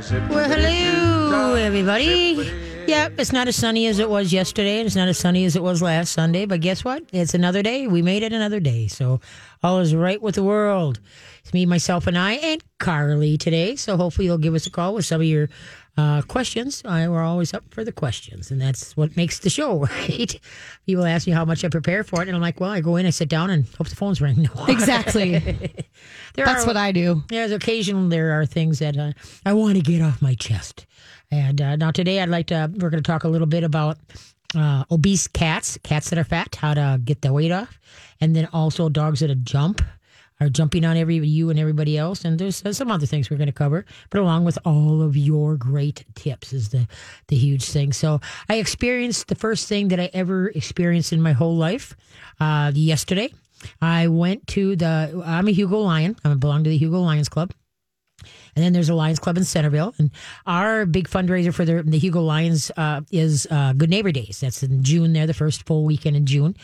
Well, hello, everybody. Yep, it's not as sunny as it was yesterday, and it's not as sunny as it was last Sunday. But guess what? It's another day. We made it another day. So all is right with the world. It's me, myself, and I, and Carly today. So hopefully you'll give us a call with some of your uh, questions. I, we're always up for the questions, and that's what makes the show, right? People ask me how much I prepare for it, and I'm like, well, I go in, I sit down, and hope the phones ring. No. Exactly. There That's are- what I do. there's occasionally there are things that uh, I want to get off my chest. And uh, now today I'd like to we're going to talk a little bit about uh, obese cats, cats that are fat, how to get the weight off, and then also dogs that jump are jumping on every you and everybody else. And there's some other things we're going to cover, but along with all of your great tips is the the huge thing. So I experienced the first thing that I ever experienced in my whole life uh, yesterday. I went to the. I'm a Hugo Lion. I belong to the Hugo Lions Club. And then there's a Lions Club in Centerville. And our big fundraiser for the, the Hugo Lions uh, is uh, Good Neighbor Days. That's in June there, the first full weekend in June.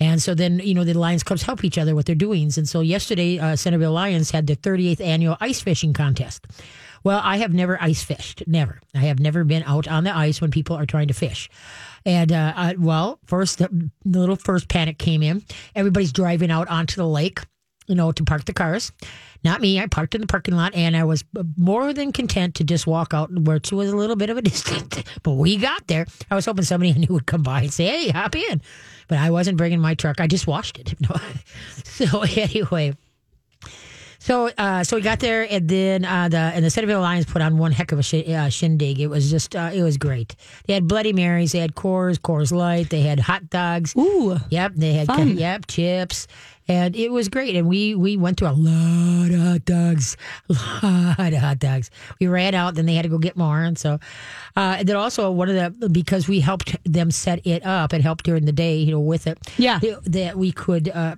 And so then, you know, the Lions Clubs help each other with their doings. And so yesterday, uh, Centerville Lions had their 38th annual ice fishing contest. Well, I have never ice fished. Never. I have never been out on the ice when people are trying to fish. And uh, uh, well, first the, the little first panic came in. Everybody's driving out onto the lake, you know, to park the cars. Not me. I parked in the parking lot, and I was more than content to just walk out, which was a little bit of a distance. But we got there. I was hoping somebody I knew would come by and say, "Hey, hop in," but I wasn't bringing my truck. I just washed it. So anyway. So, uh, so we got there, and then uh, the and the Centerville Lions put on one heck of a sh- uh, shindig. It was just, uh, it was great. They had Bloody Marys, they had Coors, Coors Light, they had hot dogs. Ooh. Yep, they had yep chips, and it was great. And we we went to a lot of hot dogs, a lot of hot dogs. We ran out, then they had to go get more, and so. Uh, and then also one of the because we helped them set it up and helped during the day, you know, with it. Yeah. that we could uh,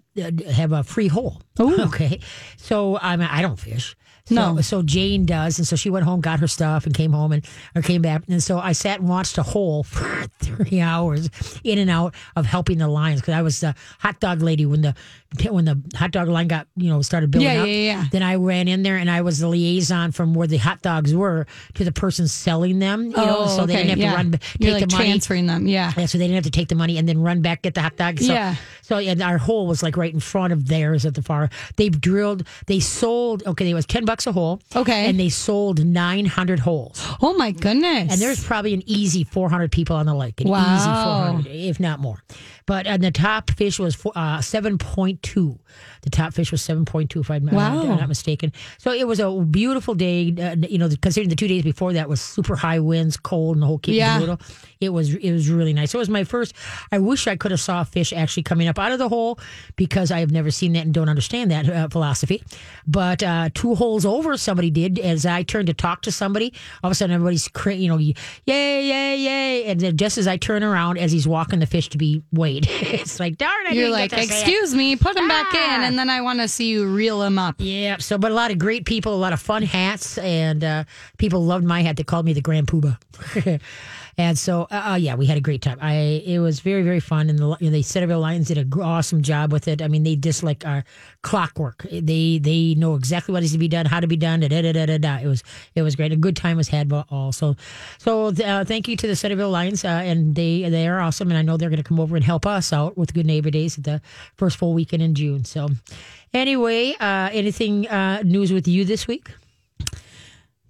have a free hole. Okay, so I mean, I don't fish. So, No. So Jane does, and so she went home, got her stuff, and came home and or came back, and so I sat and watched a hole for three hours in and out of helping the lions because I was the hot dog lady when the when the hot dog line got you know started building Yeah, up. yeah, yeah. Then I ran in there and I was the liaison from where the hot dogs were to the person selling them. You know, Oh, so they didn't have yeah. to run, You're take like the money. transferring them. Yeah. Yeah, so they didn't have to take the money and then run back get the hot dogs. So, Yeah. So and our hole was like right in front of theirs at the far. They drilled. They sold. Okay, it was ten bucks a hole. Okay. And they sold nine hundred holes. Oh my goodness. And there's probably an easy four hundred people on the lake. An Wow. easy four hundred, if not more. But and the top fish was four- uh, seven point two. The top fish was seven point two, if I'm, Wow. I'm not mistaken. So it was a beautiful day. Uh, you know, considering the two days before that was super high winds, cold, and the whole kit Yeah. It was it was really nice. It was my first. I wish I could have saw a fish actually coming up out of the hole because I have never seen that and don't understand that uh, philosophy. But uh, two holes over, somebody did. As I turned to talk to somebody, all of a sudden everybody's cra- you know, yay, yay, yay, and then just as I turn around, as he's walking the fish to be weighed, it's like darn. I You're didn't like, get to say it." excuse me, put them back in, and then I want to see you reel them up. Yeah, so but a lot of great people, a lot of fun hats, and uh, people loved my hat. They called me the Grand Poobah. and so, uh, uh, yeah, we had a great time. I it was very very fun, and the you know, the Centerville Lions did an awesome job with it. I mean, they just like are clockwork. They they know exactly what is to be done, how to be done. Da, da, da, da, da. It was it was great. A good time was had by all. So so uh, thank you to the Centerville Lions, uh, and they they are awesome, and I know they're going to come over and help us out with Good Neighbor Days at the first full weekend in June. So. Anyway, uh, anything uh, news with you this week?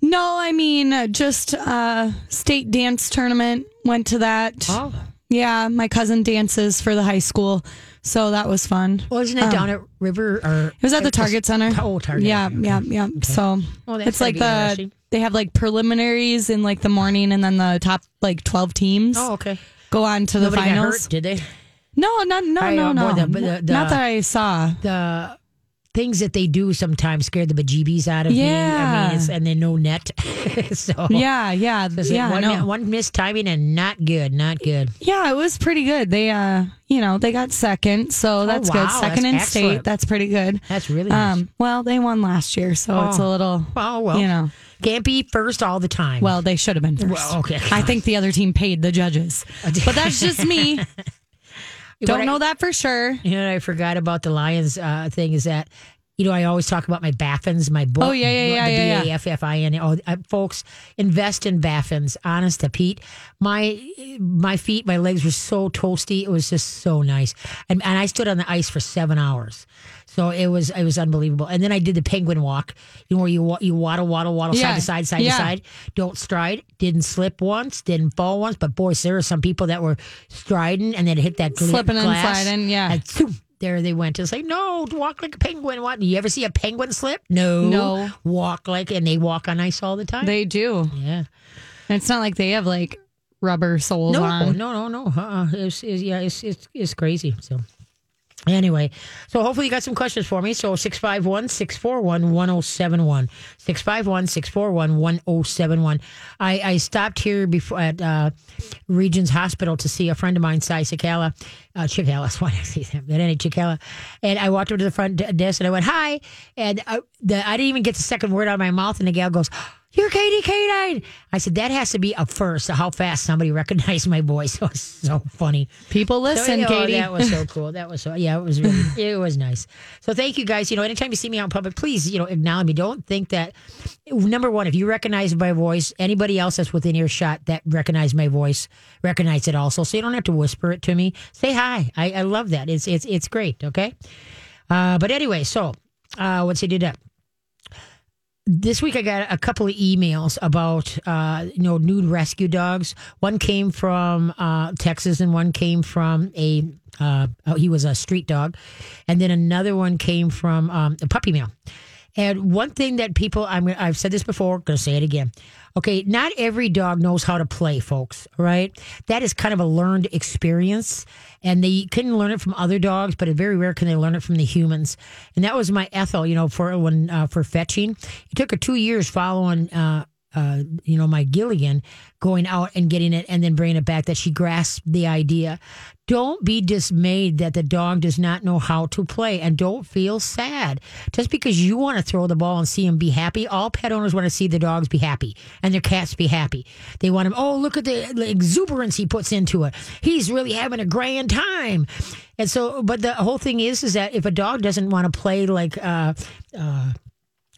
No, I mean, uh, just uh, state dance tournament. Went to that. Oh, Yeah, my cousin dances for the high school, so that was fun. well, isn't it down at River or? It was at the Target Center. Oh, Target. Yeah, okay, yeah, okay. yeah. So Well, that's like the they have like preliminaries in like the morning, and then the top like twelve teams Oh, okay. go on to the Nobody got finals. hurt, did they? No, not no, I, no, uh, no. boy, the- the- the- not that I saw. The things that they do sometimes scare the bejeebies out of me. I mean, it's, and then no net. so Yeah, yeah, yeah. one, no. one missed timing and not good, not good. Yeah, it was pretty good. They, uh, you know, they got second, so that's Oh, wow, good. Second that's in excellent. state, that's pretty good. That's really nice. Um, well, they won last year, so it's a Oh. little, oh well, you know. can't be first all the time. Well, they should have been first. Well, okay. I think the other team paid the judges, but that's just me. Don't I- know that for sure. You know, what I forgot about the Lions uh, thing is that You know, I always talk about my Baffins, my book. Oh, yeah, yeah, yeah, the yeah, yeah. B A F F I N. Oh, uh, folks, invest in Baffins. Honest to Pete, my my feet, my legs were so toasty. It was just so nice, and and I stood on the ice for seven hours. So it was it was unbelievable. And then I did the penguin walk, you know, where you you waddle, waddle, waddle, Yeah, side to side, side yeah. to side. Don't stride. Didn't slip once. Didn't fall once. But boy, there were some people that were striding and then hit that Slipping and sliding, yeah. And zoom, there they went. It's like no, walk like a penguin. What? You ever see a penguin slip? No, No. Walk like, and they walk on ice all the time. They do. yeah. And it's not like they have like rubber soles No, on. no, no, no. Uh-uh. It's, it's, yeah, it's, it's, it's crazy. So, anyway, so hopefully you got some questions for me. So, 651 641 1071. 651 641 1071. I I stopped here before at uh, Regions Hospital to see a friend of mine, Cy Cicala. Uh, Chicala, why I see them. But anyway, Chicala. And I walked over to the front desk and I went, hi. And I, the, I didn't even get the second word out of my mouth. And the gal goes, you're Katie K9. I said, that has to be a first, how fast somebody recognized my voice. It was so funny. People listen, So, oh, Katie. That was so cool. That was so, yeah, it was really, it was nice. So thank you guys. You know, anytime you see me out in public, please, you know, acknowledge me. Don't think that, number one, if you recognize my voice, anybody else that's within earshot that recognize my voice, recognize it also. So you don't have to whisper it to me. Say hi. I, I love that. It's, it's, it's great. Okay. Uh, but anyway, so, uh, what's he did up? This week I got a couple of emails about uh, you know nude rescue dogs. One came from uh, Texas, and one came from a uh, oh, he was a street dog, and then another one came from um, a puppy mill. And one thing that people I'm I've said this before, going to say it again. Okay, not every dog knows how to play, folks. right? That is kind of a learned experience, and they couldn't learn it from other dogs, but very rare can they learn it from the humans. And that was my Ethel, you know, for when uh, for fetching. It took her two years following. Uh, uh, you know, my Gilligan going out and getting it and then bringing it back, that she grasped the idea. Don't be dismayed that the dog does not know how to play and don't feel sad. Just because you want to throw the ball and see him be happy, all pet owners want to see the dogs be happy and their cats be happy. They want him, oh, look at the exuberance he puts into it. He's really having a grand time. And so, but the whole thing is, is that if a dog doesn't want to play like, uh, uh,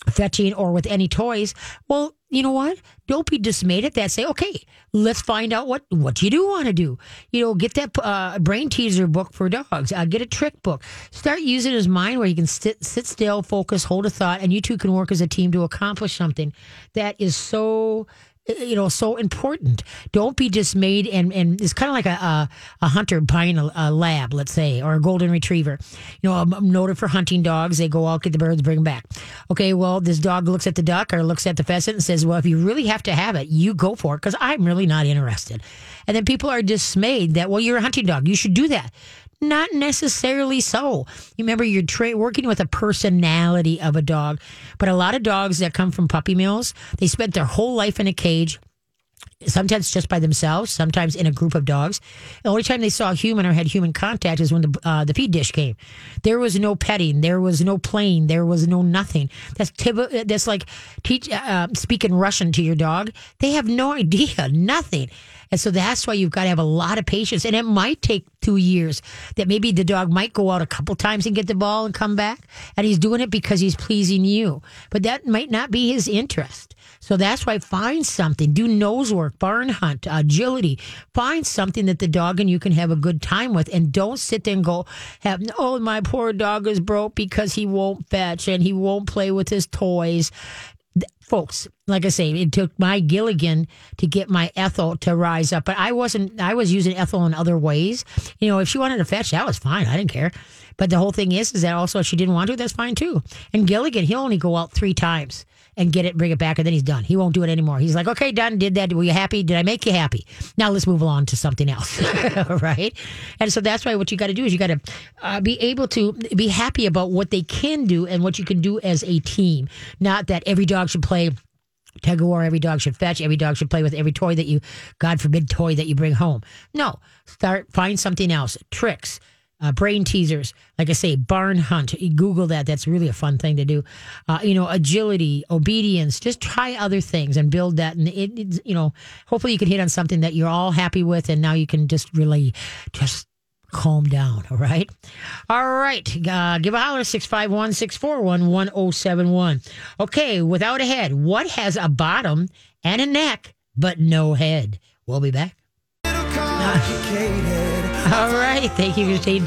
fetching or with any toys, well, you know what? Don't be dismayed at that. Say, okay, let's find out what what you do want to do. You know, get that uh, brain teaser book for dogs. Uh, get a trick book. Start using his mind where you can sit sit still, focus, hold a thought, and you two can work as a team to accomplish something that is so Uh, you know so important. Don't be dismayed and and it's kind of like a a, a hunter buying a, a lab let's say or a golden retriever. You know i'm I'm noted for hunting dogs. They go out get the birds bring them back. Okay well this dog looks at the duck or looks at the pheasant and says well if you really have to have it you go for it because i'm really not interested. And then people are dismayed that well you're a hunting dog. You should do that not necessarily so. You remember you're tra- working with a personality of a dog, but a lot of dogs that come from puppy mills, they spent their whole life in a cage. Sometimes just by themselves, sometimes in a group of dogs. The only time they saw a human or had human contact is when the uh, the feed dish came. There was no petting, there was no playing, there was no nothing. That's tib- that's like teach uh, speaking Russian to your dog. They have no idea, nothing. And so that's why you've got to have a lot of patience. And it might take two years that maybe the dog might go out a couple times and get the ball and come back. And he's doing it because he's pleasing you. But that might not be his interest. So that's why find something, do nose work, barn hunt, agility. Find something that the dog and you can have a good time with. And don't sit there and go, have, oh, my poor dog is broke because he won't fetch and he won't play with his toys folks, like I say, it took my Gilligan to get my Ethel to rise up, but I wasn't. I was using Ethel in other ways. You know, if she wanted to fetch, that was fine. I didn't care. But the whole thing is, is that also if she didn't want to, that's fine too. And Gilligan, he'll only go out three times and get it, bring it back, and then he's done. He won't do it anymore. He's like, okay, done, did that. Were you happy? Did I make you happy? Now let's move on to something else, right? And so that's why what you got to do is you got to uh, be able to be happy about what they can do and what you can do as a team. Not that every dog should play tug of war every dog should fetch every dog should play with every toy that you god forbid toy that you bring home no start find something else tricks uh, brain teasers like i say barn hunt google that that's really a fun thing to do uh, you know agility obedience just try other things and build that and it, it's you know hopefully you can hit on something that you're all happy with and now you can just really just calm down. All right. All right. Uh, give a holler 651 641 1071. Okay. Without a head, what has a bottom and a neck, but no head? We'll be back. All right. Thank you for staying,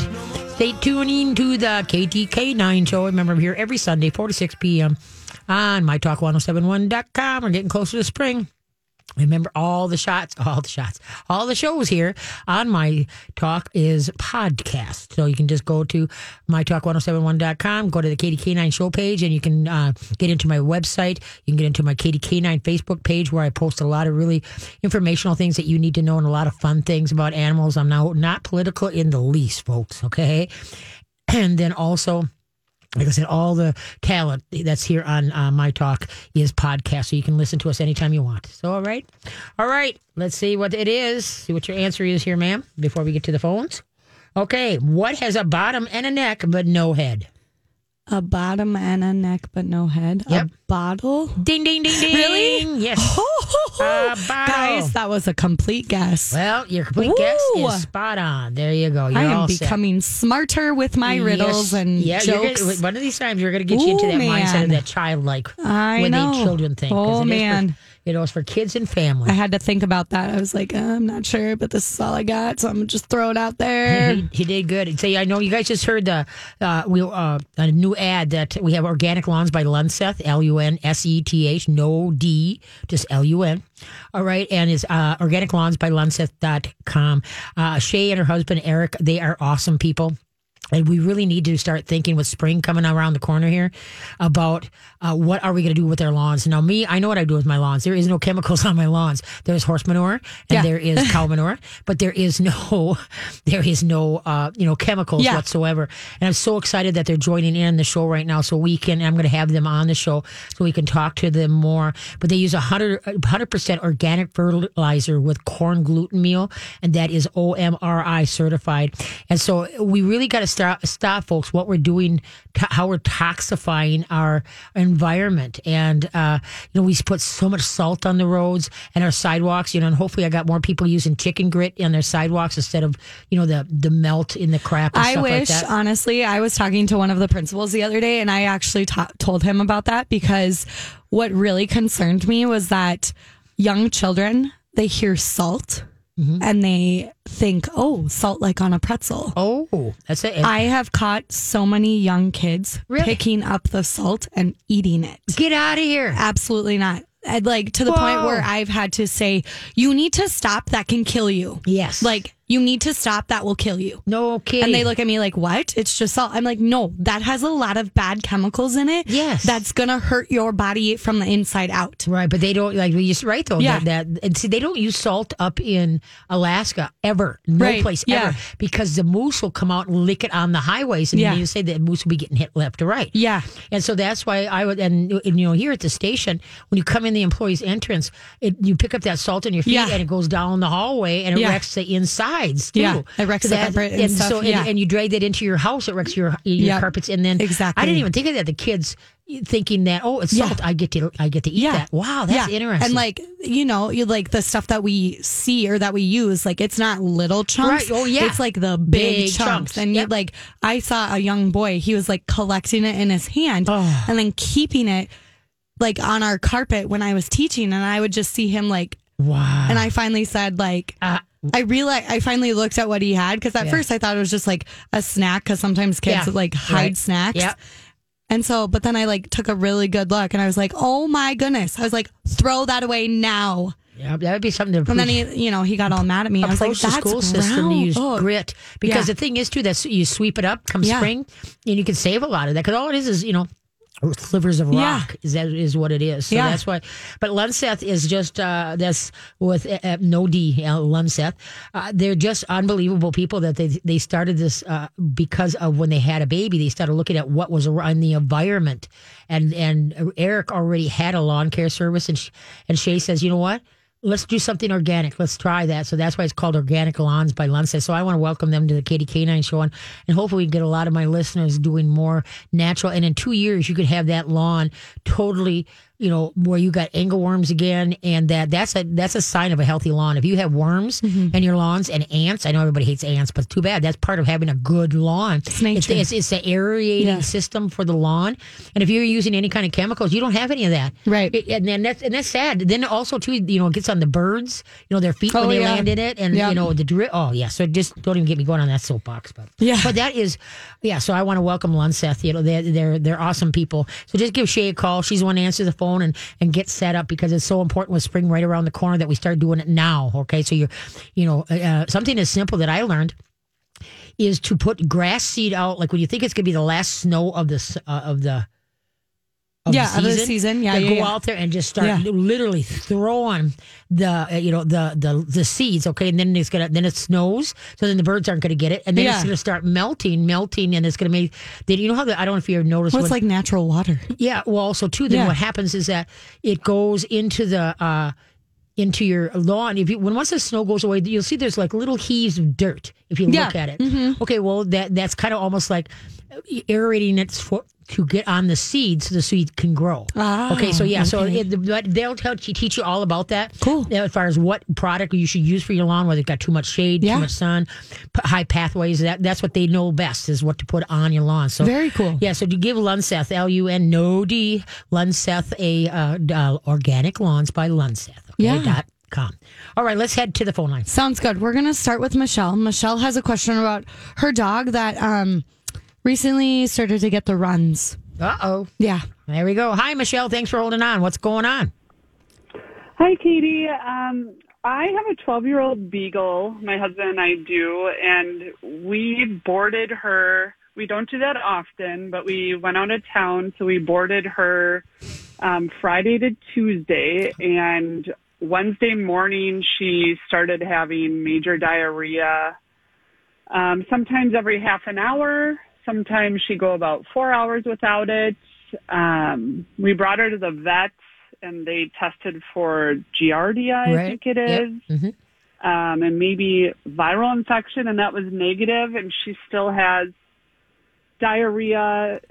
stay tuning to the Katie K9 show. Remember, I'm here every Sunday, 4 to 6 p.m. on mytalk1071.com. We're getting closer to spring. Remember all the shots, all the shots, all the shows here on My Talk is podcast. So you can just go to mytalk1071.com, go to the Katie K9 show page, and you can uh, get into my website. You can get into my Katie K9 Facebook page where I post a lot of really informational things that you need to know and a lot of fun things about animals. I'm now not political in the least, folks. Okay. And then also, like I said, all the talent that's here on uh, My Talk is podcast, so you can listen to us anytime you want. So, all right. All right. Let's see what it is. See what your answer is here, ma'am, before we get to the phones. Okay. What has a bottom and a neck but no head? A bottom and a neck, but no head. Yep. A bottle. Ding, ding, ding, ding. Really? Yes. Uh, A bottle. Guys, that was a complete guess. Well, your complete guess Woo. is spot on. There you go. You're I am all set. becoming smarter with my riddles Yes. and yeah, you're jokes. Gonna, one of these times, we're going to get you into Ooh, that mindset of that childlike I way know. they children think. Oh, it is for- man. You know, it's for kids and family. I had to think about that. I was like, uh, I'm not sure, but this is all I got, so I'm gonna just throw it out there. He, he did good. Say, I know you guys just heard the uh, we uh, a new ad that we have organic lawns by Lunseth, L U N S E T H, no D, just L U N. All right, and it's uh, organic lawns by Lunseth.com. Uh, Shay and her husband Eric, they are awesome people. And we really need to start thinking with spring coming around the corner here about uh, what are we going to do with our lawns. Now, me, I know what I do with my lawns. There is no chemicals on my lawns. There's horse manure and Yeah. there is cow manure, but there is no, there is no, uh, you know, chemicals Yeah. whatsoever. And I'm so excited that they're joining in the show right now, so we can. I'm going to have them on the show so we can talk to them more. But they use a hundred percent organic fertilizer with corn gluten meal, and that is OMRI certified. And so we really got to stop, stop, folks, what we're doing, to, how we're toxifying our environment. And uh, you know, we put so much salt on the roads and our sidewalks. You know, and hopefully, I got more people using chicken grit on their sidewalks instead of you know the the melt in the crap. And I stuff wish, like that. honestly, I was talking to one of the principals the other day and I actually ta- told him about that because what really concerned me was that young children, they hear salt Mm-hmm. and they think, oh, salt like on a pretzel. Oh, that's it. I have caught so many young kids Really? picking up the salt and eating it. Get out of here. Absolutely not. I'd like to the point where I've had to say, you need to stop. That can kill you. Yes. Like, you need to stop. That will kill you. no kidding. And they look at me like, what? It's just salt. I'm like, no, that has a lot of bad chemicals in it. Yes. That's going to hurt your body from the inside out. Right, but they don't like we just right though. Yeah. That, that and see they don't use salt up in Alaska ever. No Right, place yeah. ever. Because the moose will come out and lick it on the highways and Yeah. you say that moose will be getting hit left or right. Yeah. And so that's why I would and, and you know here at the station when you come in the employee's entrance, it, you pick up that salt in your feet Yeah. and it goes down the hallway and it Yeah. west the insides too. Yeah, it wrecks So the that- carpet and and stuff, so and, yeah. and you drag that into your house, it wrecks your your Yep. carpets and then Exactly. I didn't even think of that. The kids thinking that oh it's Yeah. salt, I get to I get to eat that. Wow, that's interesting. And like, you know, you like the stuff that we see or that we use, like it's not little chunks. Right. Oh, yeah. It's like the big, Big chunks. chunks. And Yep. you like, I saw a young boy, he was like collecting it in his hand Oh. and then keeping it like on our carpet when I was teaching. And I would just see him like, wow. and I finally said, like, Uh, I realized I finally looked at what he had because at Yeah. first I thought it was just like a snack because sometimes kids Yeah. like hide Right. snacks. Yep. And so, but then I like took a really good look and I was like, oh my goodness. I was like, throw that away now. Yeah, that would be something to And then he, you know, he got all mad at me. I was like, that's school system to use oh. grit because Yeah. the thing is too that you sweep it up come Yeah. spring and you can save a lot of that because all it is is you know slivers of Yeah. rock is that is what it is. So Yeah. that's why. But Lunseth is just uh, that's with uh, uh, no D uh, Lunseth. Uh, they're just unbelievable people that they they started this uh, because of when they had a baby. They started looking at what was around the environment, and and Eric already had a lawn care service, and sh- and Shay says, you know what. Let's do something organic. Let's try that. So that's why it's called Organic Lawns by Lunseth. So I want to welcome them to the Katie K9 show, and, and hopefully get a lot of my listeners doing more natural. And in two years, you could have that lawn totally you know, where you got angleworms again, and that that's a that's a sign of a healthy lawn. If you have worms Mm-hmm. in your lawns and ants, I know everybody hates ants, but too bad. That's part of having a good lawn. It's nature. It's, it's, an aerating Yeah. system for the lawn, and if you're using any kind of chemicals, you don't have any of that. Right. It- and then that's and that's sad. Then also too, you know, it gets on the birds. You know, their feet when Oh, they yeah. land in it, and Yeah. you know the drip. Oh yeah. So just don't even get me going on that soapbox, but Yeah. But that is, yeah. So I want to welcome Lunseth. You know, they're they're they're awesome people. So just give Shay a call. She's the one to answer the phone and and get set up because it's so important with spring right around the corner that we start doing it now. Okay, so you're, you know, uh, something as simple that I learned is to put grass seed out. Like when you think it's gonna be the last snow of the s- uh, of the of Yeah, of the season. Yeah, yeah, go yeah. out there and just start Yeah. literally throwing the uh, you know the the the seeds. Okay, and then it's gonna then it snows, so then the birds aren't gonna get it, and then it's gonna start melting, melting, and it's gonna make. Then you know how the, I don't know if you ever noticed. Well, it's when- like natural water. yeah. Well, also too, then what happens is that it goes into the uh into your lawn. If you when once the snow goes away, you'll see there's like little heaves of dirt if you Yeah. look at it. Okay, well that that's kind of almost like aerating it for to get on the seed so the seed can grow. Ah, okay, so yeah, so it, but they'll tell teach you all about that. Cool. As far as what product you should use for your lawn, whether it's got too much shade, Yeah. too much sun, high pathways. That that's what they know best is what to put on your lawn. So Very cool. yeah, so to give Lunseth, L U N no D, Lunseth, a uh, uh, organic lawns by Lunseth. Okay, Yeah. Dot com. All right, let's head to the phone line. Sounds good. We're going to start with Michelle. Michelle has a question about her dog that um, recently started to get the runs. Uh oh. Yeah. There we go. Hi, Michelle. Thanks for holding on. What's going on? Hi, Katie. Um, I have a 12 year old beagle. My husband and I do, and we boarded her. We don't do that often, but we went out of town, so we boarded her um, Friday to Tuesday, and Wednesday morning she started having major diarrhea. Um, sometimes every half an hour. Sometimes she go about four hours without it. Um, we brought her to the vet and they tested for Giardia, I Right. think it is, Yep. Mhm. um, and maybe viral infection, and that was negative, and she still has diarrhea,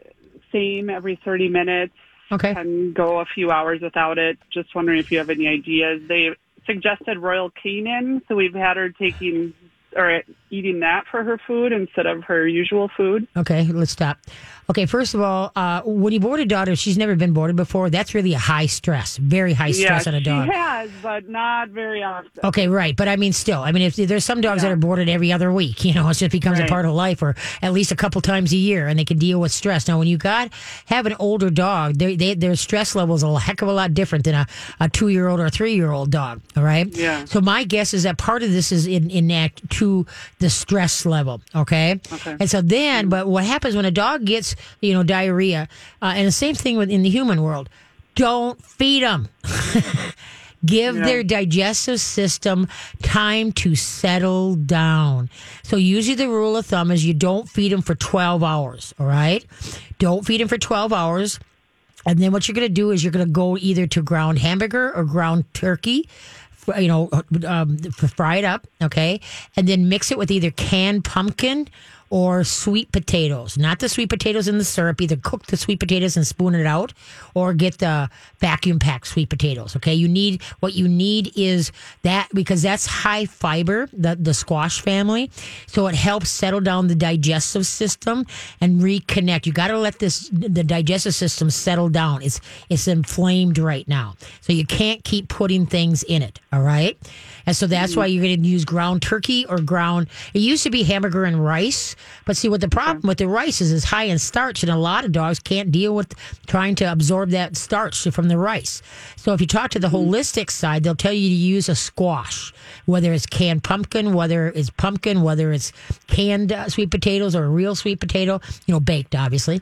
same every 30 minutes, Okay. can go a few hours without it. Just wondering if you have any ideas. They suggested Royal Canin, so we've had her taking or eating that for her food instead of her usual food. Okay, let's stop. Okay, first of all, uh, when you board a dog, if she's never been boarded before, that's really a high stress, very high stress on a dog. she has, but not very often. Okay, right. But I mean, still, I mean, if there's some dogs that are boarded every other week, you know, it just becomes a part of life or at least a couple times a year and they can deal with stress. Now, when you got have an older dog, they, they, their stress level is a heck of a lot different than a, a two year old or three year old dog. All right. Yeah. So my guess is that part of this is in, in that to the stress level. Okay. Okay. And so then, but what happens when a dog gets, you know, diarrhea, uh, and the same thing with in the human world, don't feed them. give Yeah. their digestive system time to settle down. So usually the rule of thumb is you don't feed them for 12 hours, all right? Don't feed them for 12 hours. And then what you're going to do is you're going to go either to ground hamburger or ground turkey, you know, um, fry it up, okay? And then mix it with either canned pumpkin or sweet potatoes. Not the sweet potatoes in the syrup. Either cook the sweet potatoes and spoon it out or get the vacuum packed sweet potatoes, okay? You need, what you need is that because that's high fiber, the, the squash family. So it helps settle down the digestive system and reconnect. You got to let this, the digestive system settle down. It's, it's inflamed right now. So you can't keep putting things in it, all right? And so that's why mm. you're going to use ground turkey or ground. It used to be hamburger and rice, but see what the problem with the rice is is high in starch, and a lot of dogs can't deal with trying to absorb that starch from the rice. So if you talk to the mm. holistic side, they'll tell you to use a squash, whether it's canned pumpkin, whether it's pumpkin, whether it's canned uh, sweet potatoes or a real sweet potato, you know, baked obviously.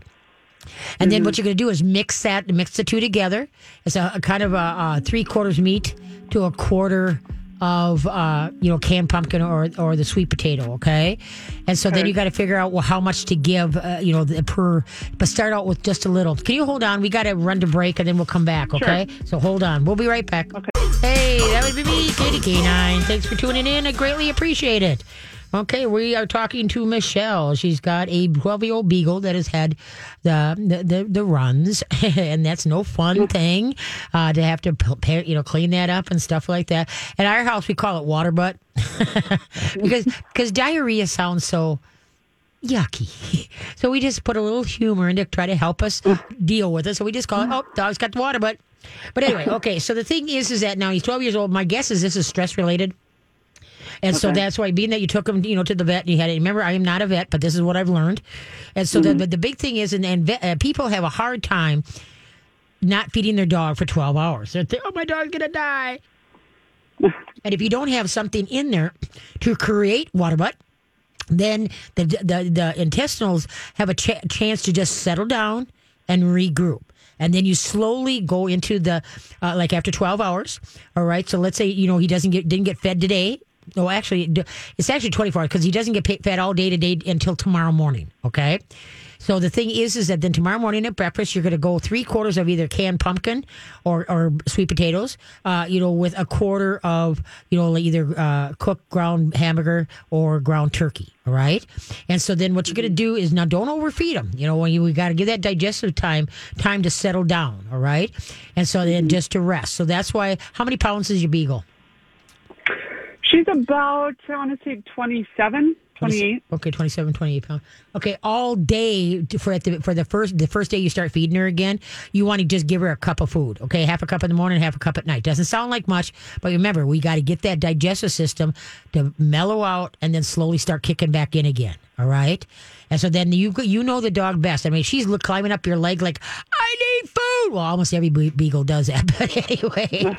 And then what mm-hmm. you're going to do is mix that, mix the two together. It's a, a kind of a, a three quarters meat to a quarter of uh, you know canned pumpkin or or the sweet potato. Okay, and so then you got to figure out well how much to give. Uh, you know the, per, but start out with just a little. Can you hold on? We got to run to break and then we'll come back. Okay, so hold on. We'll be right back. Okay. Hey, that would be me, Katie K9. Thanks for tuning in. I greatly appreciate it. Okay, we are talking to Michelle. She's got a 12 year old beagle that has had the the, the, the runs, and that's no fun thing uh, to have to prepare, you know clean that up and stuff like that. At our house, we call it water butt because because diarrhea sounds so yucky. So we just put a little humor in to try to help us deal with it. So we just call it, oh, dog's got the water butt. But anyway, okay. So the thing is, is that now he's 12 years old. My guess is this is stress related. And so that's why, being that you took him, you know, to the vet, and you had it. Remember, I am not a vet, but this is what I've learned. And so, the, but the big thing is, and, and vet, uh, people have a hard time not feeding their dog for 12 hours. They're thinking, oh, my dog's going to die. and if you don't have something in there to create water butt, then the the, the intestinals have a ch- chance to just settle down and regroup. And then you slowly go into the uh, like after 12 hours. All right. So let's say you know he doesn't get didn't get fed today. No, actually, it's actually 24 hours because he doesn't get paid, fed all day today until tomorrow morning. Okay. So the thing is, is that then tomorrow morning at breakfast, you're going to go three quarters of either canned pumpkin or, or sweet potatoes, uh, you know, with a quarter of, you know, either uh, cooked ground hamburger or ground turkey. All right. And so then what you're going to do is now don't overfeed them. You know, when you, we got to give that digestive time, time to settle down. All right. And so then just to rest. So that's why, how many pounds is your beagle? She's about, uh, I want to say 27, 28. Okay, 27, 28 pounds. Okay, all day for at the, for the first the first day you start feeding her again, you want to just give her a cup of food. Okay, half a cup in the morning, half a cup at night. Doesn't sound like much, but remember, we got to get that digestive system to mellow out and then slowly start kicking back in again. All right, and so then you you know the dog best. I mean, she's climbing up your leg like I need food. Well, almost every beagle does that, but anyway.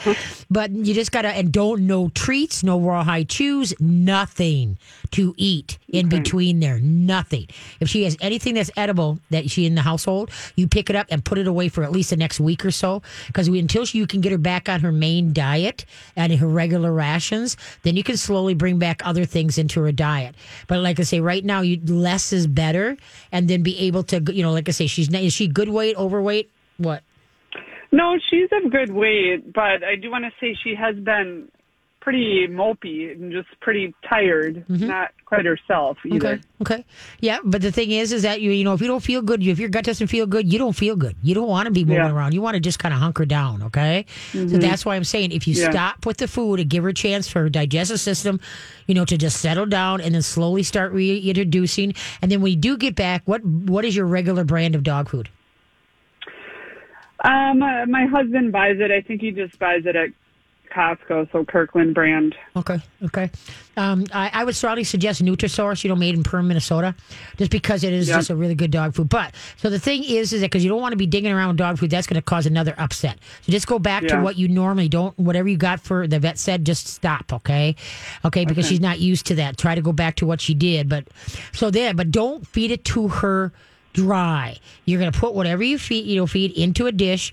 but you just gotta and don't no treats, no raw high chews, nothing to eat in between there, nothing. If she has anything that's edible that she in the household, you pick it up and put it away for at least the next week or so, because until you can get her back on her main diet and her regular rations, then you can slowly bring back other things into her diet. But like I say, right now, you less is better, and then be able to, you know, like I say, she's is she good weight, overweight, what? No, she's of good weight, but I do want to say she has been pretty mopey and just pretty tired, mm-hmm. not quite herself either. Okay. Okay. Yeah, but the thing is, is that you, you know, if you don't feel good, if your gut doesn't feel good, you don't feel good. You don't want to be moving Yeah. around. You want to just kind of hunker down. Okay. So mm-hmm. that's why I'm saying, if you Yeah. stop with the food and give her a chance for her digestive system, you know, to just settle down and then slowly start reintroducing, and then when you do get back, what what is your regular brand of dog food? Um, uh, my husband buys it. I think he just buys it at Costco, so Kirkland brand. Okay, okay. Um, I, I would strongly suggest Nutrisource, you know, made in Perham, Minnesota, just because it is Yeah. just a really good dog food. But so the thing is, is that because you don't want to be digging around with dog food, that's going to cause another upset. So just go back to what you normally don't. Whatever you got for the vet said, just stop. Okay, okay, because she's not used to that. Try to go back to what she did. But so there, but don't feed it to her dry. You're going to put whatever you feed, you know, feed into a dish.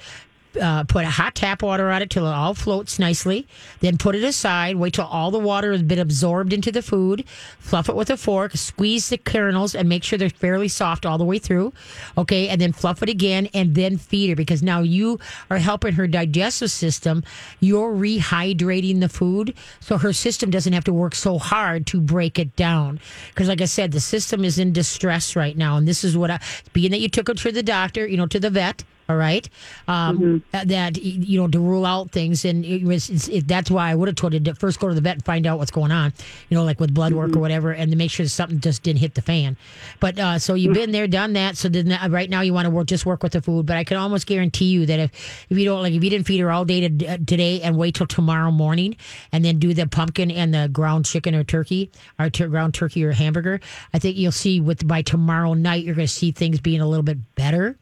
Uh, put a hot tap water on it till it all floats nicely. Then put it aside. Wait till all the water has been absorbed into the food. Fluff it with a fork. Squeeze the kernels and make sure they're fairly soft all the way through. Okay, and then fluff it again and then feed her because now you are helping her digestive system. You're rehydrating the food so her system doesn't have to work so hard to break it down. Because, like I said, the system is in distress right now, and this is what I. Being that you took her to the doctor, you know, to the vet. All right, um, that you know to rule out things, and it was it's, it, that's why I would have told you to first go to the vet and find out what's going on, you know, like with blood work or whatever, and to make sure something just didn't hit the fan. But uh, so you've been there, done that. So then uh, right now you want to work just work with the food. But I can almost guarantee you that if if you don't like if you didn't feed her all day to, uh, today and wait till tomorrow morning and then do the pumpkin and the ground chicken or turkey or ground turkey or hamburger, I think you'll see with by tomorrow night you're going to see things being a little bit better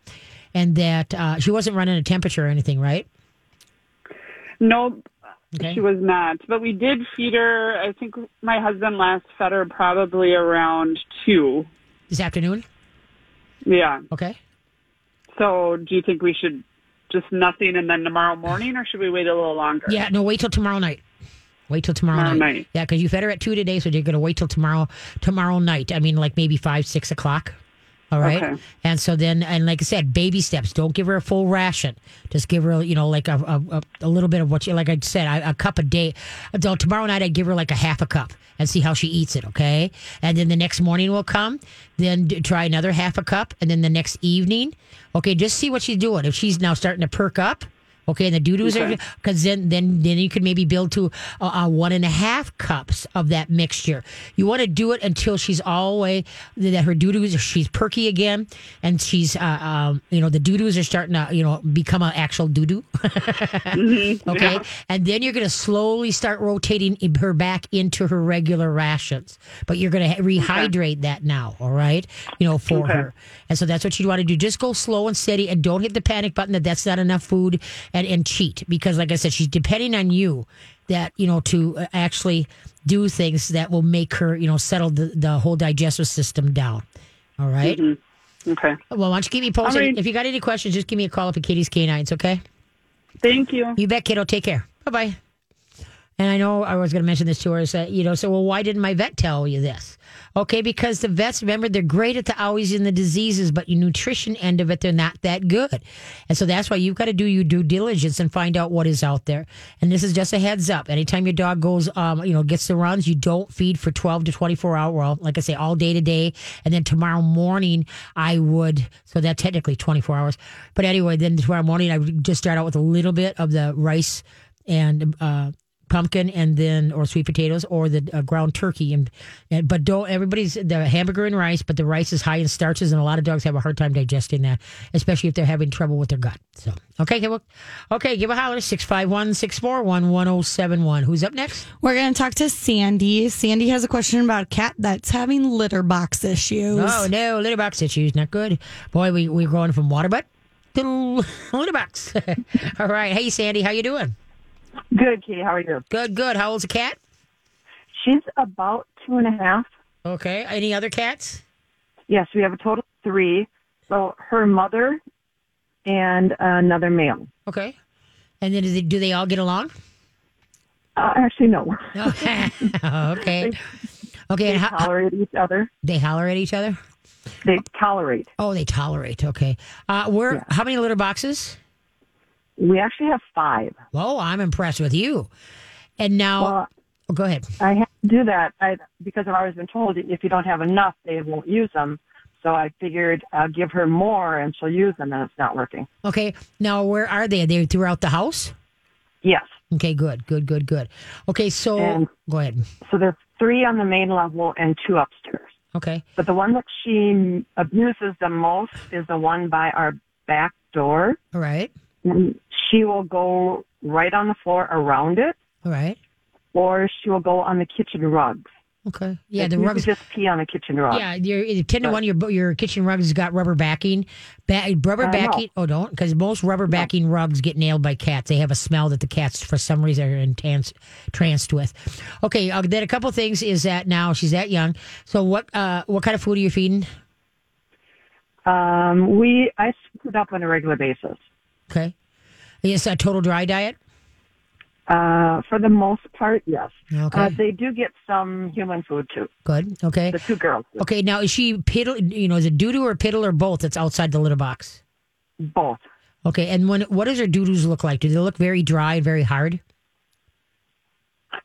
and that uh, she wasn't running a temperature or anything, right? No, Okay. she was not. But we did feed her. I think my husband last fed her probably around two. This afternoon? Yeah. Okay. So do you think we should just nothing and then tomorrow morning, or should we wait a little longer? Yeah, no, wait till tomorrow night. Wait till tomorrow, Tomorrow night. night. Yeah, because you fed her at two today, so you're going to wait till tomorrow tomorrow night. I mean, like maybe five, six o'clock. All right. Okay. And so then, and like I said, baby steps. Don't give her a full ration. Just give her, you know, like a, a, a, little bit of what you, like I said, a, a cup a day. So tomorrow night, I'd give her like a half a cup and see how she eats it. Okay. And then the next morning will come. Then try another half a cup. And then the next evening, okay, just see what she's doing. If she's now starting to perk up, Okay, and the doo doos are because then then then you could maybe build to uh, uh, one and a half cups of that mixture. You want to do it until she's all the way that her doo doos she's perky again, and she's uh, um, you know the doo doos are starting to you know become an actual doo doo. Okay, and then you're going to slowly start rotating her back into her regular rations, but you're going to rehydrate that now. All right, you know for Okay. her, and so that's what you want to do. Just go slow and steady, and don't hit the panic button that that's not enough food, and and cheat because, like I said, she's depending on you that you know to uh, actually do things that will make her you know settle the, the whole digestive system down. All right? Okay. Well, why don't you keep me posted? Right. If you got any questions, just give me a call up at Katie's Canines. Okay. Thank you. You bet, kiddo. Take care. Bye bye. And I know I was going to mention this to her. Is that you know? So well, why didn't my vet tell you this? Okay, because the vets remember they're great at the always in the diseases, but your nutrition end of it, they're not that good. And so that's why you've got to do your due diligence and find out what is out there. And this is just a heads up. Anytime your dog goes, um, you know, gets the runs, you don't feed for twelve to twenty four hour. Well, like I say, all day today, and then tomorrow morning I would. So that technically twenty four hours. But anyway, then tomorrow morning I would just start out with a little bit of the rice and uh, pumpkin and then or sweet potatoes or the uh, ground turkey. And, and but don't everybody's the hamburger and rice but the rice is high in starches and a lot of dogs have a hard time digesting that especially if they're having trouble with their gut. So okay give a, okay give a holler 651-641-1071 who's up next? We're going to talk to Sandy. Sandy has a question about a cat that's having litter box issues. oh no litter box issues not good. Boy we, we're going from water butt to litter box. All right. Hey sandy how you doing Good, Katie. How are you? good good how old's the cat She's about two and a half. okay any other cats Yes, we have a total of three. So her mother and another male. okay and then do they, do they all get along Uh, actually, no. okay. okay. Okay. They And how, how- tolerate each other. they holler at each other? They tolerate. Oh, they tolerate. Okay. Uh, where? Yeah. How many litter boxes? We actually have five. Whoa, I'm impressed with you. And now, Well, oh, go ahead. I have to do that I, because I've always been told if you don't have enough, they won't use them. So I figured I'll give her more and she'll use them, and it's not working. Okay. Now, where are they? Are they throughout the house? Yes. Okay. Good. Good. Good. Good. Okay. So And- go ahead. So there's three on the main level and two upstairs. Okay. But the one that she abuses the most is the one by our back door. All right. And she will go right on the floor around it, All right. or she will go on the kitchen rugs. Okay. Yeah. Like, The you could rugs. just pee on the kitchen rug. Yeah, your ten to one. Your your kitchen rugs has got rubber backing. Ba- rubber I know. backing. Oh, don't because most rubber backing rugs get nailed by cats. They have a smell that the cats, for some reason, are intense, tranced with. Okay, uh, then a couple things is that now she's that young. So what uh, what kind of food are you feeding? Um, we I split it up on a regular basis. Okay, is a total dry diet. Uh, for the most part, yes. Okay, Uh, they do get some human food too. good. Okay, The two girls, do. okay. Now is she piddle? You know, is it doo doo or piddle or both? That's outside the litter box. both. Okay, and when what does her doo doos look like? Do they look very dry and very hard?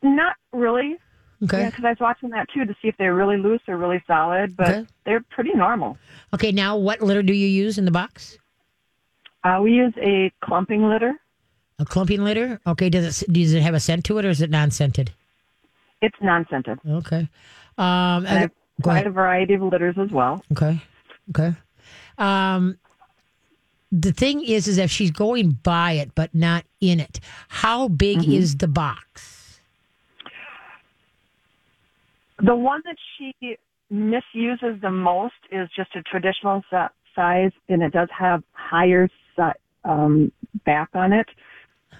Not really. Okay. Yeah, because I was watching that too to see if they're really loose or really solid, but Okay. they're pretty normal. Okay, now what litter do you use in the box? Uh, we use a clumping litter. A clumping litter? Okay, does it does it have a scent to it or is it non-scented? It's non-scented. Okay. Um And and- I've go tried ahead. a variety of litters as well. Okay. Okay. Um the thing is is if she's going by it but not in it, how big Mm-hmm. is the box? The one that she misuses the most is just a traditional si- size, and it does have higher um, back on it.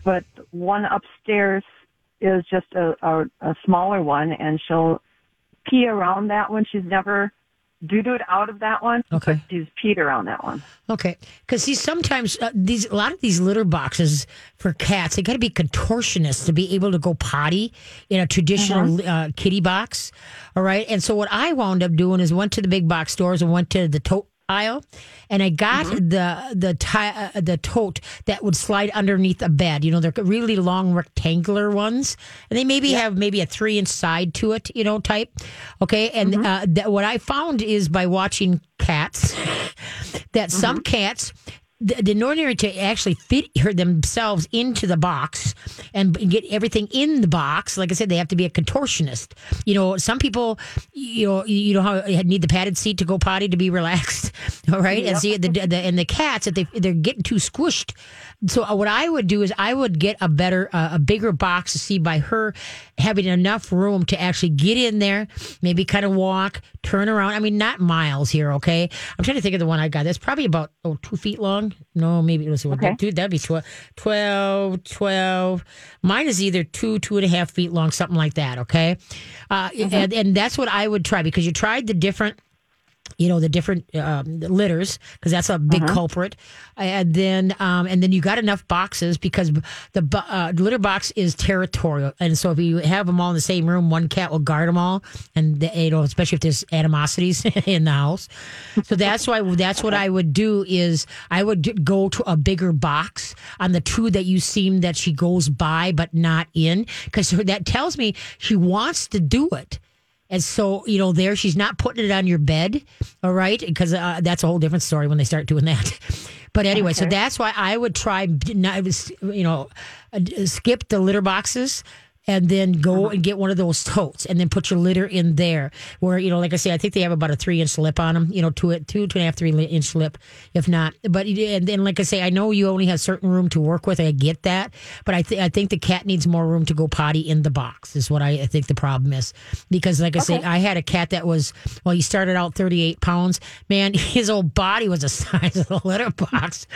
But one upstairs is just a, a, a smaller one, and she'll pee around that one. She's never doo-dooed out of that one. Okay. But she's peed around that one. Okay, because see, sometimes uh, these a lot of these litter boxes for cats, they got to be contortionists to be able to go potty in a traditional uh, kitty box. All right, and so what I wound up doing is went to the big box stores and went to the tote pile, and I got the the ti- uh, the tote that would slide underneath a bed. You know, they're really long rectangular ones, and they maybe have maybe a three inch side to it. You know, type. Okay, and uh, that, what I found is by watching cats that some cats the, the ordinary to actually fit her themselves into the box and get everything in the box. Like I said, they have to be a contortionist. You know, some people, you know, you know how you need the padded seat to go potty to be relaxed, all right? And see the, the and the cats that they they're getting too squished. So uh, what I would do is I would get a better uh, a bigger box to see by her having enough room to actually get in there, maybe kind of walk, turn around. I mean, not miles here, okay? I'm trying to think of the one I got. That's probably about oh two feet long. No, maybe it was Okay. dude. That'd be 12, 12, 12. Mine is either two, two and a half feet long, something like that. Okay, uh, and and that's what I would try because you tried the different you know the different um, litters because that's a big culprit. And then um, and then you got enough boxes because the uh, litter box is territorial. And so if you have them all in the same room one cat will guard them all. And the, you know especially if there's animosities in the house. So that's why that's what i would do is i would go to a bigger box on the two that you seem that she goes by but not in. Because that tells me she wants to do it and so, you know, there she's not putting it on your bed, all right? Because uh, that's a whole different story when they start doing that. But anyway, so that's why I would try, not, you know, uh, skip the litter boxes and then go uh-huh. and get one of those totes and then put your litter in there. Where you know, like I say, I think they have about a three inch lip on them. You know, two two two and a half three inch lip, if not. But and then, like I say, I know you only have certain room to work with. I get that, but I think I think the cat needs more room to go potty in the box. Is what I, I think the problem is because, like I say, I had a cat that was well, he started out thirty eight pounds. Man, his old body was the size of the litter box,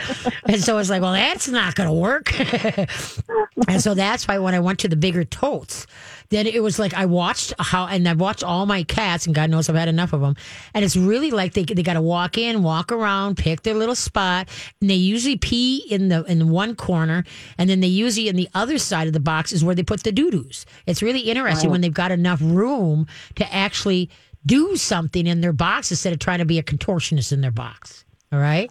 and so it's like, well, that's not going to work. And so that's why when I went to the bigger totes, then it was like I watched how, and I've watched all my cats, and God knows I've had enough of them. And it's really like they they got to walk in, walk around, pick their little spot, and they usually pee in the in one corner, and then they usually in the other side of the box is where they put the doo doos. It's really interesting when they've got enough room to actually do something in their box instead of trying to be a contortionist in their box. All right.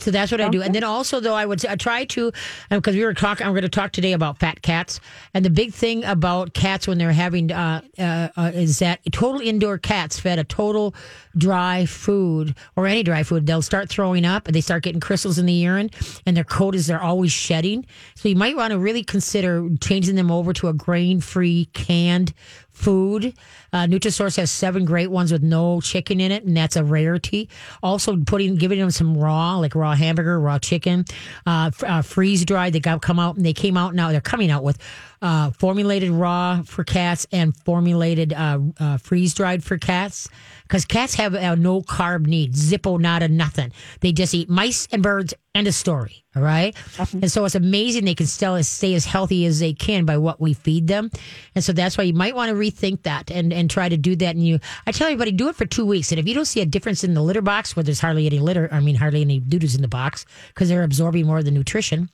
So that's what I do. And then also, though, I would I try to, because we were talking, I'm going to talk today about fat cats. And the big thing about cats when they're having, uh, uh, uh, is that total indoor cats fed a total dry food or any dry food, they'll start throwing up and they start getting crystals in the urine and their coat is they're always shedding. So you might want to really consider changing them over to a grain free canned food. Uh, Nutrisource has seven great ones with no chicken in it, and that's a rarity. Also, putting giving them some raw, like raw hamburger, raw chicken, uh, f- uh, freeze dried. They got come out and they came out now. They're coming out with uh, formulated raw for cats and formulated uh, uh, freeze dried for cats. Because cats have a no carb need, Zippo, nada, nothing. They just eat mice and birds. End of story. All right? And so it's amazing they can still stay as healthy as they can by what we feed them. And so that's why you might want to rethink that and, and try to do that. And you, I tell everybody, do it for two weeks. And if you don't see a difference in the litter box, where there's hardly any litter, I mean, hardly any doodles in the box because they're absorbing more of the nutrition.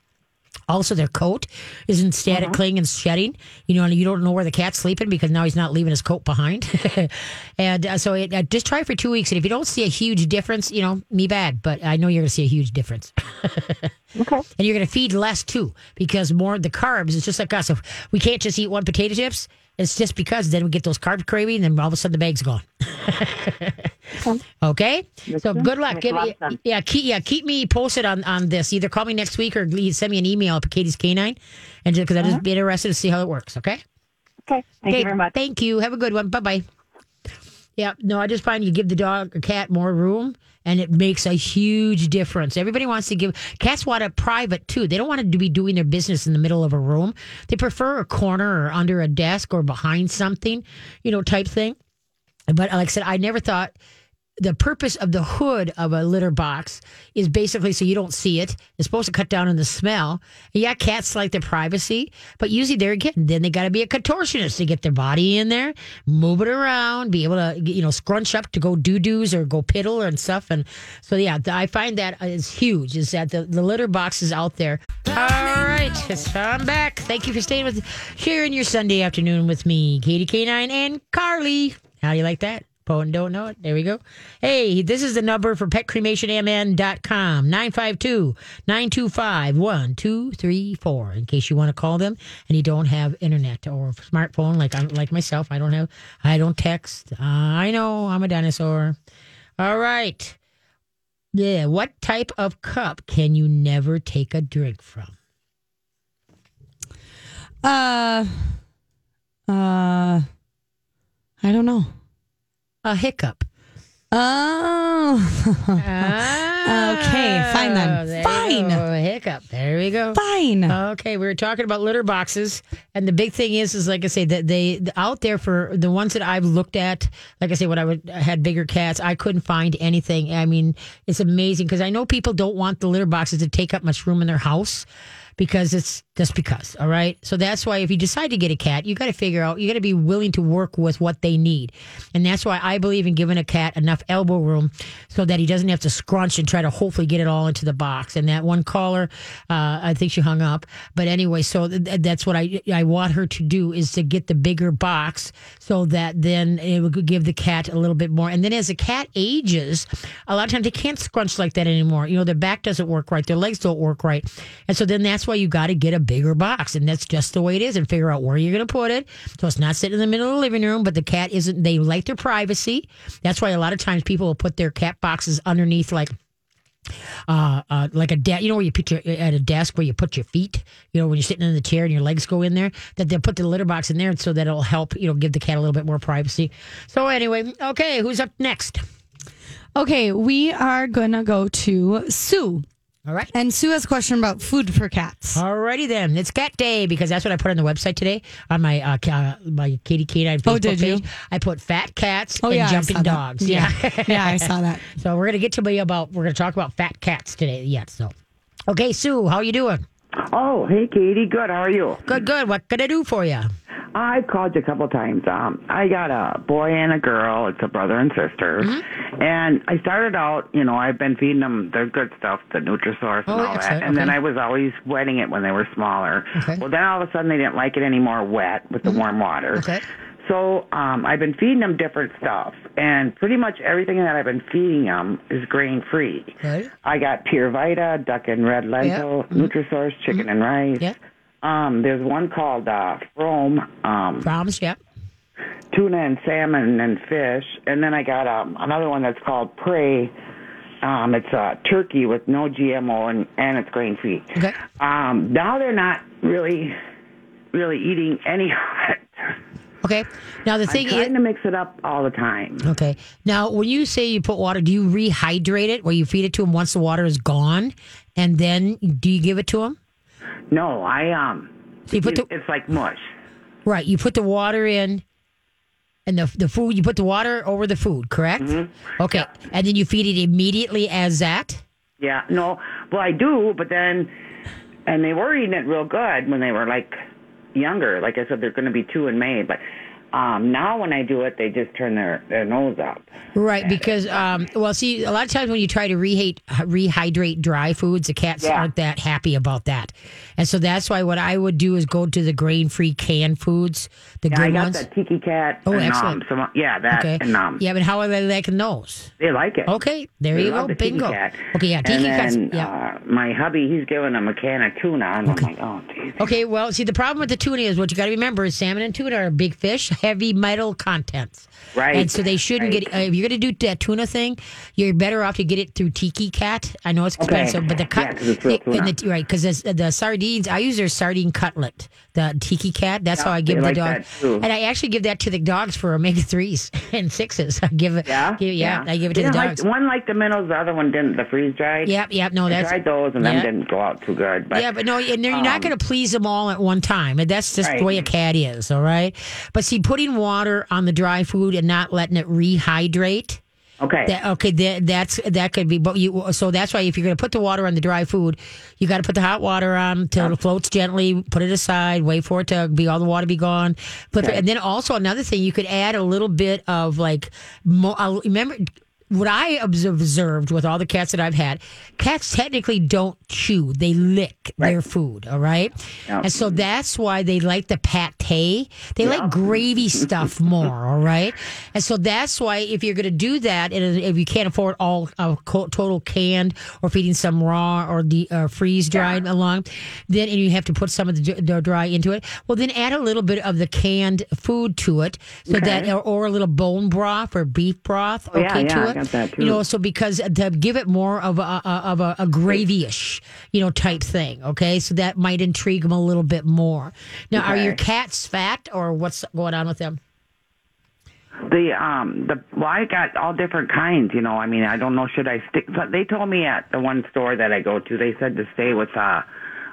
Also, their coat isn't static cling and shedding. You know, and you don't know where the cat's sleeping because now he's not leaving his coat behind. and uh, so, it, uh, just try for two weeks. And if you don't see a huge difference, you know, me bad. But I know you're going to see a huge difference. Okay. And you're going to feed less too because more of the carbs. It's just like us. If we can't just eat one potato chips, it's just because then we get those carb craving, and then all of a sudden the bag's gone. okay. So good luck. Give me, yeah, keep, yeah, keep me posted on on this. Either call me next week or send me an email at Katie's K9, and because I'm just uh-huh. be interested to see how it works. Okay. Okay. Thank Okay, you very much. Thank you. Have a good one. Bye bye. Yeah, no, I just find you give the dog or cat more room and it makes a huge difference. Everybody wants to give cats want a private too. They don't want to be doing their business in the middle of a room. They prefer a corner or under a desk or behind something, you know, type thing. But like I said, I never thought the purpose of the hood of a litter box is basically so you don't see it. It's supposed to cut down on the smell. Yeah, cats like their privacy, but usually there again, then they got to be a contortionist to get their body in there, move it around, be able to you know scrunch up to go doo doos or go piddle and stuff. And so yeah, I find that uh, is huge. Is that the, the litter box is out there. All right, so I'm back. Thank you for staying with sharing your Sunday afternoon with me, Katie K9 and Carly. How do you like that? Potent don't know it. There we go. Hey, this is the number for petcremationmn.com 952 925 1234 in case you want to call them and you don't have internet or smartphone like I, like myself. I don't have, I don't text. Uh, I know I'm a dinosaur. All right. Yeah. What type of cup can you never take a drink from? Uh, uh, I don't know. A hiccup. Oh, Okay, fine then. Oh, there Fine. hiccup. There we go. fine. Okay, we were talking about litter boxes, and the big thing is, is like I say, that they out there for the ones that I've looked at. Like I say, when I would, had bigger cats, I couldn't find anything. I mean, it's amazing because I know people don't want the litter boxes to take up much room in their house because it's just because. All right, so that's why if you decide to get a cat, you got to figure out you got to be willing to work with what they need, and that's why I believe in giving a cat enough elbow room so that he doesn't have to scrunch and try to hopefully get it all into the box. And that one caller, uh, I think she hung up. But anyway, so th- th- that's what I I want her to do is to get the bigger box so that then it would give the cat a little bit more. And then as the cat ages, a lot of times they can't scrunch like that anymore. You know, their back doesn't work right, their legs don't work right, and so then that's why you got to get a bigger box, and that's just the way it is, and figure out where you're going to put it. So it's not sitting in the middle of the living room, but the cat isn't. They like their privacy. That's why a lot of times people will put their cat boxes underneath like uh, uh, like a desk, you know, where you put your at a desk where you put your feet, you know, when you're sitting in the chair and your legs go in there, that they'll put the litter box in there so that it'll help, you know, give the cat a little bit more privacy. So anyway, okay, who's up next? Okay, we are gonna go to Sue, All right. and Sue has a question about food for cats. Alrighty then, it's cat day because that's what I put on the website today on my uh, ca- my Katie K9 Facebook Oh, did you? I put fat cats Oh and yeah, jumping saw that. dogs. Yeah, yeah, I saw that. So we're gonna get to be about we're gonna talk about fat cats today. Yeah. So, okay, Sue, how you doing? Oh, hey, Katie. Good. How are you? Good, good. What can I do for you? I've called you a couple times. Um, I got a boy and a girl. It's a brother and sister. Mm-hmm. And I started out, you know, I've been feeding them the good stuff, the Nutrisource Oh, and all that. And then I was always wetting it when they were smaller. Okay. Well, then all of a sudden they didn't like it anymore wet with the warm water. Mm-hmm. Okay. So um, I've been feeding them different stuff, and pretty much everything that I've been feeding them is grain free. Good. I got Pure Vita, duck and red lentil, Nutrisource, chicken and rice. Yeah. Um, there's one called uh, Fromm, um, Problems? Yeah. tuna and salmon and fish, and then I got um, another one that's called Prey. Um, it's uh, turkey with no GMO and, and it's grain free. Okay. Um, now they're not really, really eating any of it. Okay. Now the thing I'm trying is, to mix it up all the time. okay. Now when you say you put water, do you rehydrate it, where you feed it to them once the water is gone, and then do you give it to them? No, I um, So you put the it's like mush. right. You put the water in, and the the food. You put the water over the food, correct? Mm-hmm. Okay. And then you feed it immediately as that. Yeah, no, well I do, but then, and they were eating it real good when they were like younger. Like I said, they're going to be two in May, but um now when I do it, they just turn their their nose up. Right, because um, well, see, a lot of times when you try to rehydrate, rehydrate dry foods, the cats Yeah. aren't that happy about that, and so that's why what I would do is go to the grain-free canned foods, the Yeah, good I got ones. that tiki cat. Oh, and, excellent. Some, yeah, that Okay, and um, yeah, but how are they liking those? they like it. Okay, there They you go, the tiki bingo. cat. Okay, yeah, tiki cats. Yeah. Uh, my hubby, he's giving them a can of tuna, and I'm like, oh, geez. Okay, well, see, the problem with the tuna is what you got to remember is salmon and tuna are big fish, heavy metal contents. Right, And so they shouldn't right. get, uh, if you're going to do that tuna thing, you're better off to get it through Tiki Cat. I know it's Okay. expensive, but the cut, Yeah, 'cause it's real tuna. the, right, because the sardines, I use their sardine cutlet, the Tiki Cat. That's Yeah, how I give the like dog. that And I actually give that to the dogs for omega 3s and 6s. I give it, Yeah, give, yeah, I give it to the didn't dogs. Like, one liked the minnows, the other one didn't. The freeze dried. Yep, yep, no, I tried those, and yeah. them didn't go out too good. But yeah, but no, and you're not um, going to please them all at one time. And that's just the way a cat is, all right? But see, putting water on the dry food and not letting it rehydrate. Okay, That, okay, that, that's that could be. But you so that's why if you're going to put the water on the dry food, you got to put the hot water on till it floats gently. Put it aside. Wait for it to be all the water be gone. Put the- Okay. and then also another thing, you could add a little bit of like. Mo, uh, remember, what I observed with all the cats that I've had, cats technically don't chew; they lick their food. All right, Yeah. and so that's why they like the pate. They like gravy stuff more. All right, and so that's why if you're going to do that, and if you can't afford all uh, total canned or feeding some raw or the uh, freeze dried along, then and you have to put some of the, d- the dry into it. Well, then add a little bit of the canned food to it, so that or, or a little bone broth or beef broth. Oh, yeah, okay, yeah, to it. Got that, You know, so because to give it more of a, a of a, a gravy-ish, you know, type thing. Okay, so that might intrigue them a little bit more. Now, are your cats fat or what's going on with them? The um the well, I got all different kinds. You know, I mean, I don't know. Should I stick? So they told me at the one store that I go to, they said to stay with uh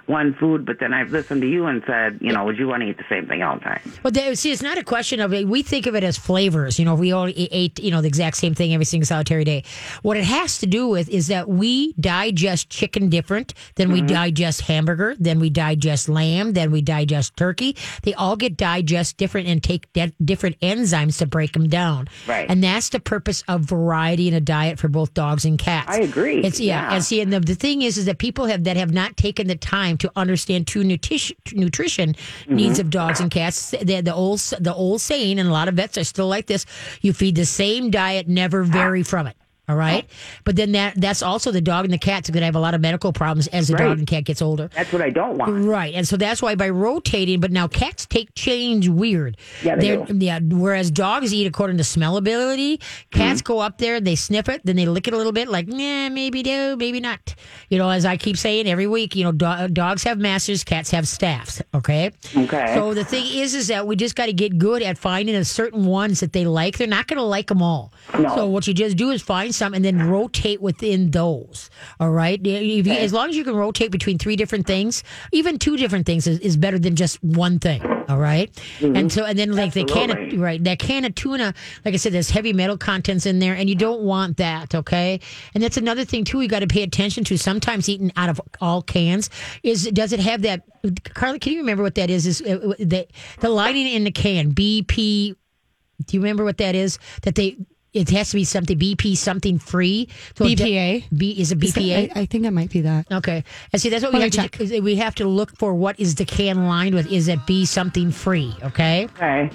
one food. But then I've listened to you and said, you know, would you want to eat the same thing all the time? Well, there, see, it's not a question of we think of it as flavors. You know, we all ate you know the exact same thing every single solitary day. What it has to do with is that we digest chicken different than we mm-hmm. digest hamburger, then we digest lamb, then we digest turkey. They all get digest different and take de- different enzymes to break them down. Right. and that's the purpose of variety in a diet for both dogs and cats. I agree. It's yeah, Yeah. and see, and the, the thing is, is that people have that have not taken the time to understand true nutrition, nutrition Mm-hmm. needs of dogs and cats. The, the old the old saying, and a lot of vets are still like this: you feed the same diet, never vary from it. All right, but then that that's also the dog and the cat's going to have a lot of medical problems as the Right. dog and cat gets older. That's what I don't want. Right, and so that's why by rotating, but now cats take change weird. Yeah, they They're- do. Yeah, whereas dogs eat according to smellability, cats Mm-hmm. go up there, they sniff it, then they lick it a little bit, like, nah, maybe do, maybe not. You know, as I keep saying every week, you know, do- dogs have masters, cats have staffs. Okay. Okay. So the thing is, is that we just got to get good at finding a certain ones that they like. They're not going to like them all. No. So what you just do is find some and then rotate within those. All right. If you, as long as you can rotate between three different things, even two different things is, is better than just one thing. All right? And so, and then like the can of, right, that can of tuna, like I said, there's heavy metal contents in there and you don't want that. Okay. And that's another thing too, you got to pay attention to sometimes eating out of all cans is, does it have that, Carly, can you remember what that is? Is uh, the, the lining in the can, BP, do you remember what that is? That they, it has to be something BP something free. So it- BPA? B is it Is that- BPA? I, I think it might be that. Okay, and see that's what we Let have me to do, we have to look for what is the can lined with. Is it B something free? Okay, Okay.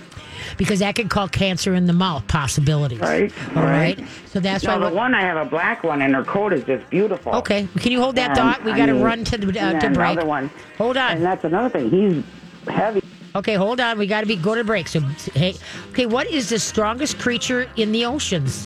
because that could cause cancer in the mouth possibilities. Right, All right. right. So that's No, why. the we- one I have a black one, and her coat is just beautiful. okay, can you hold that And, thought? We got to run to the uh, to break. The other one. Hold on. And that's another thing. He's heavy. Okay, hold on. We got to be go to break. So hey, okay, what is the strongest creature in the oceans?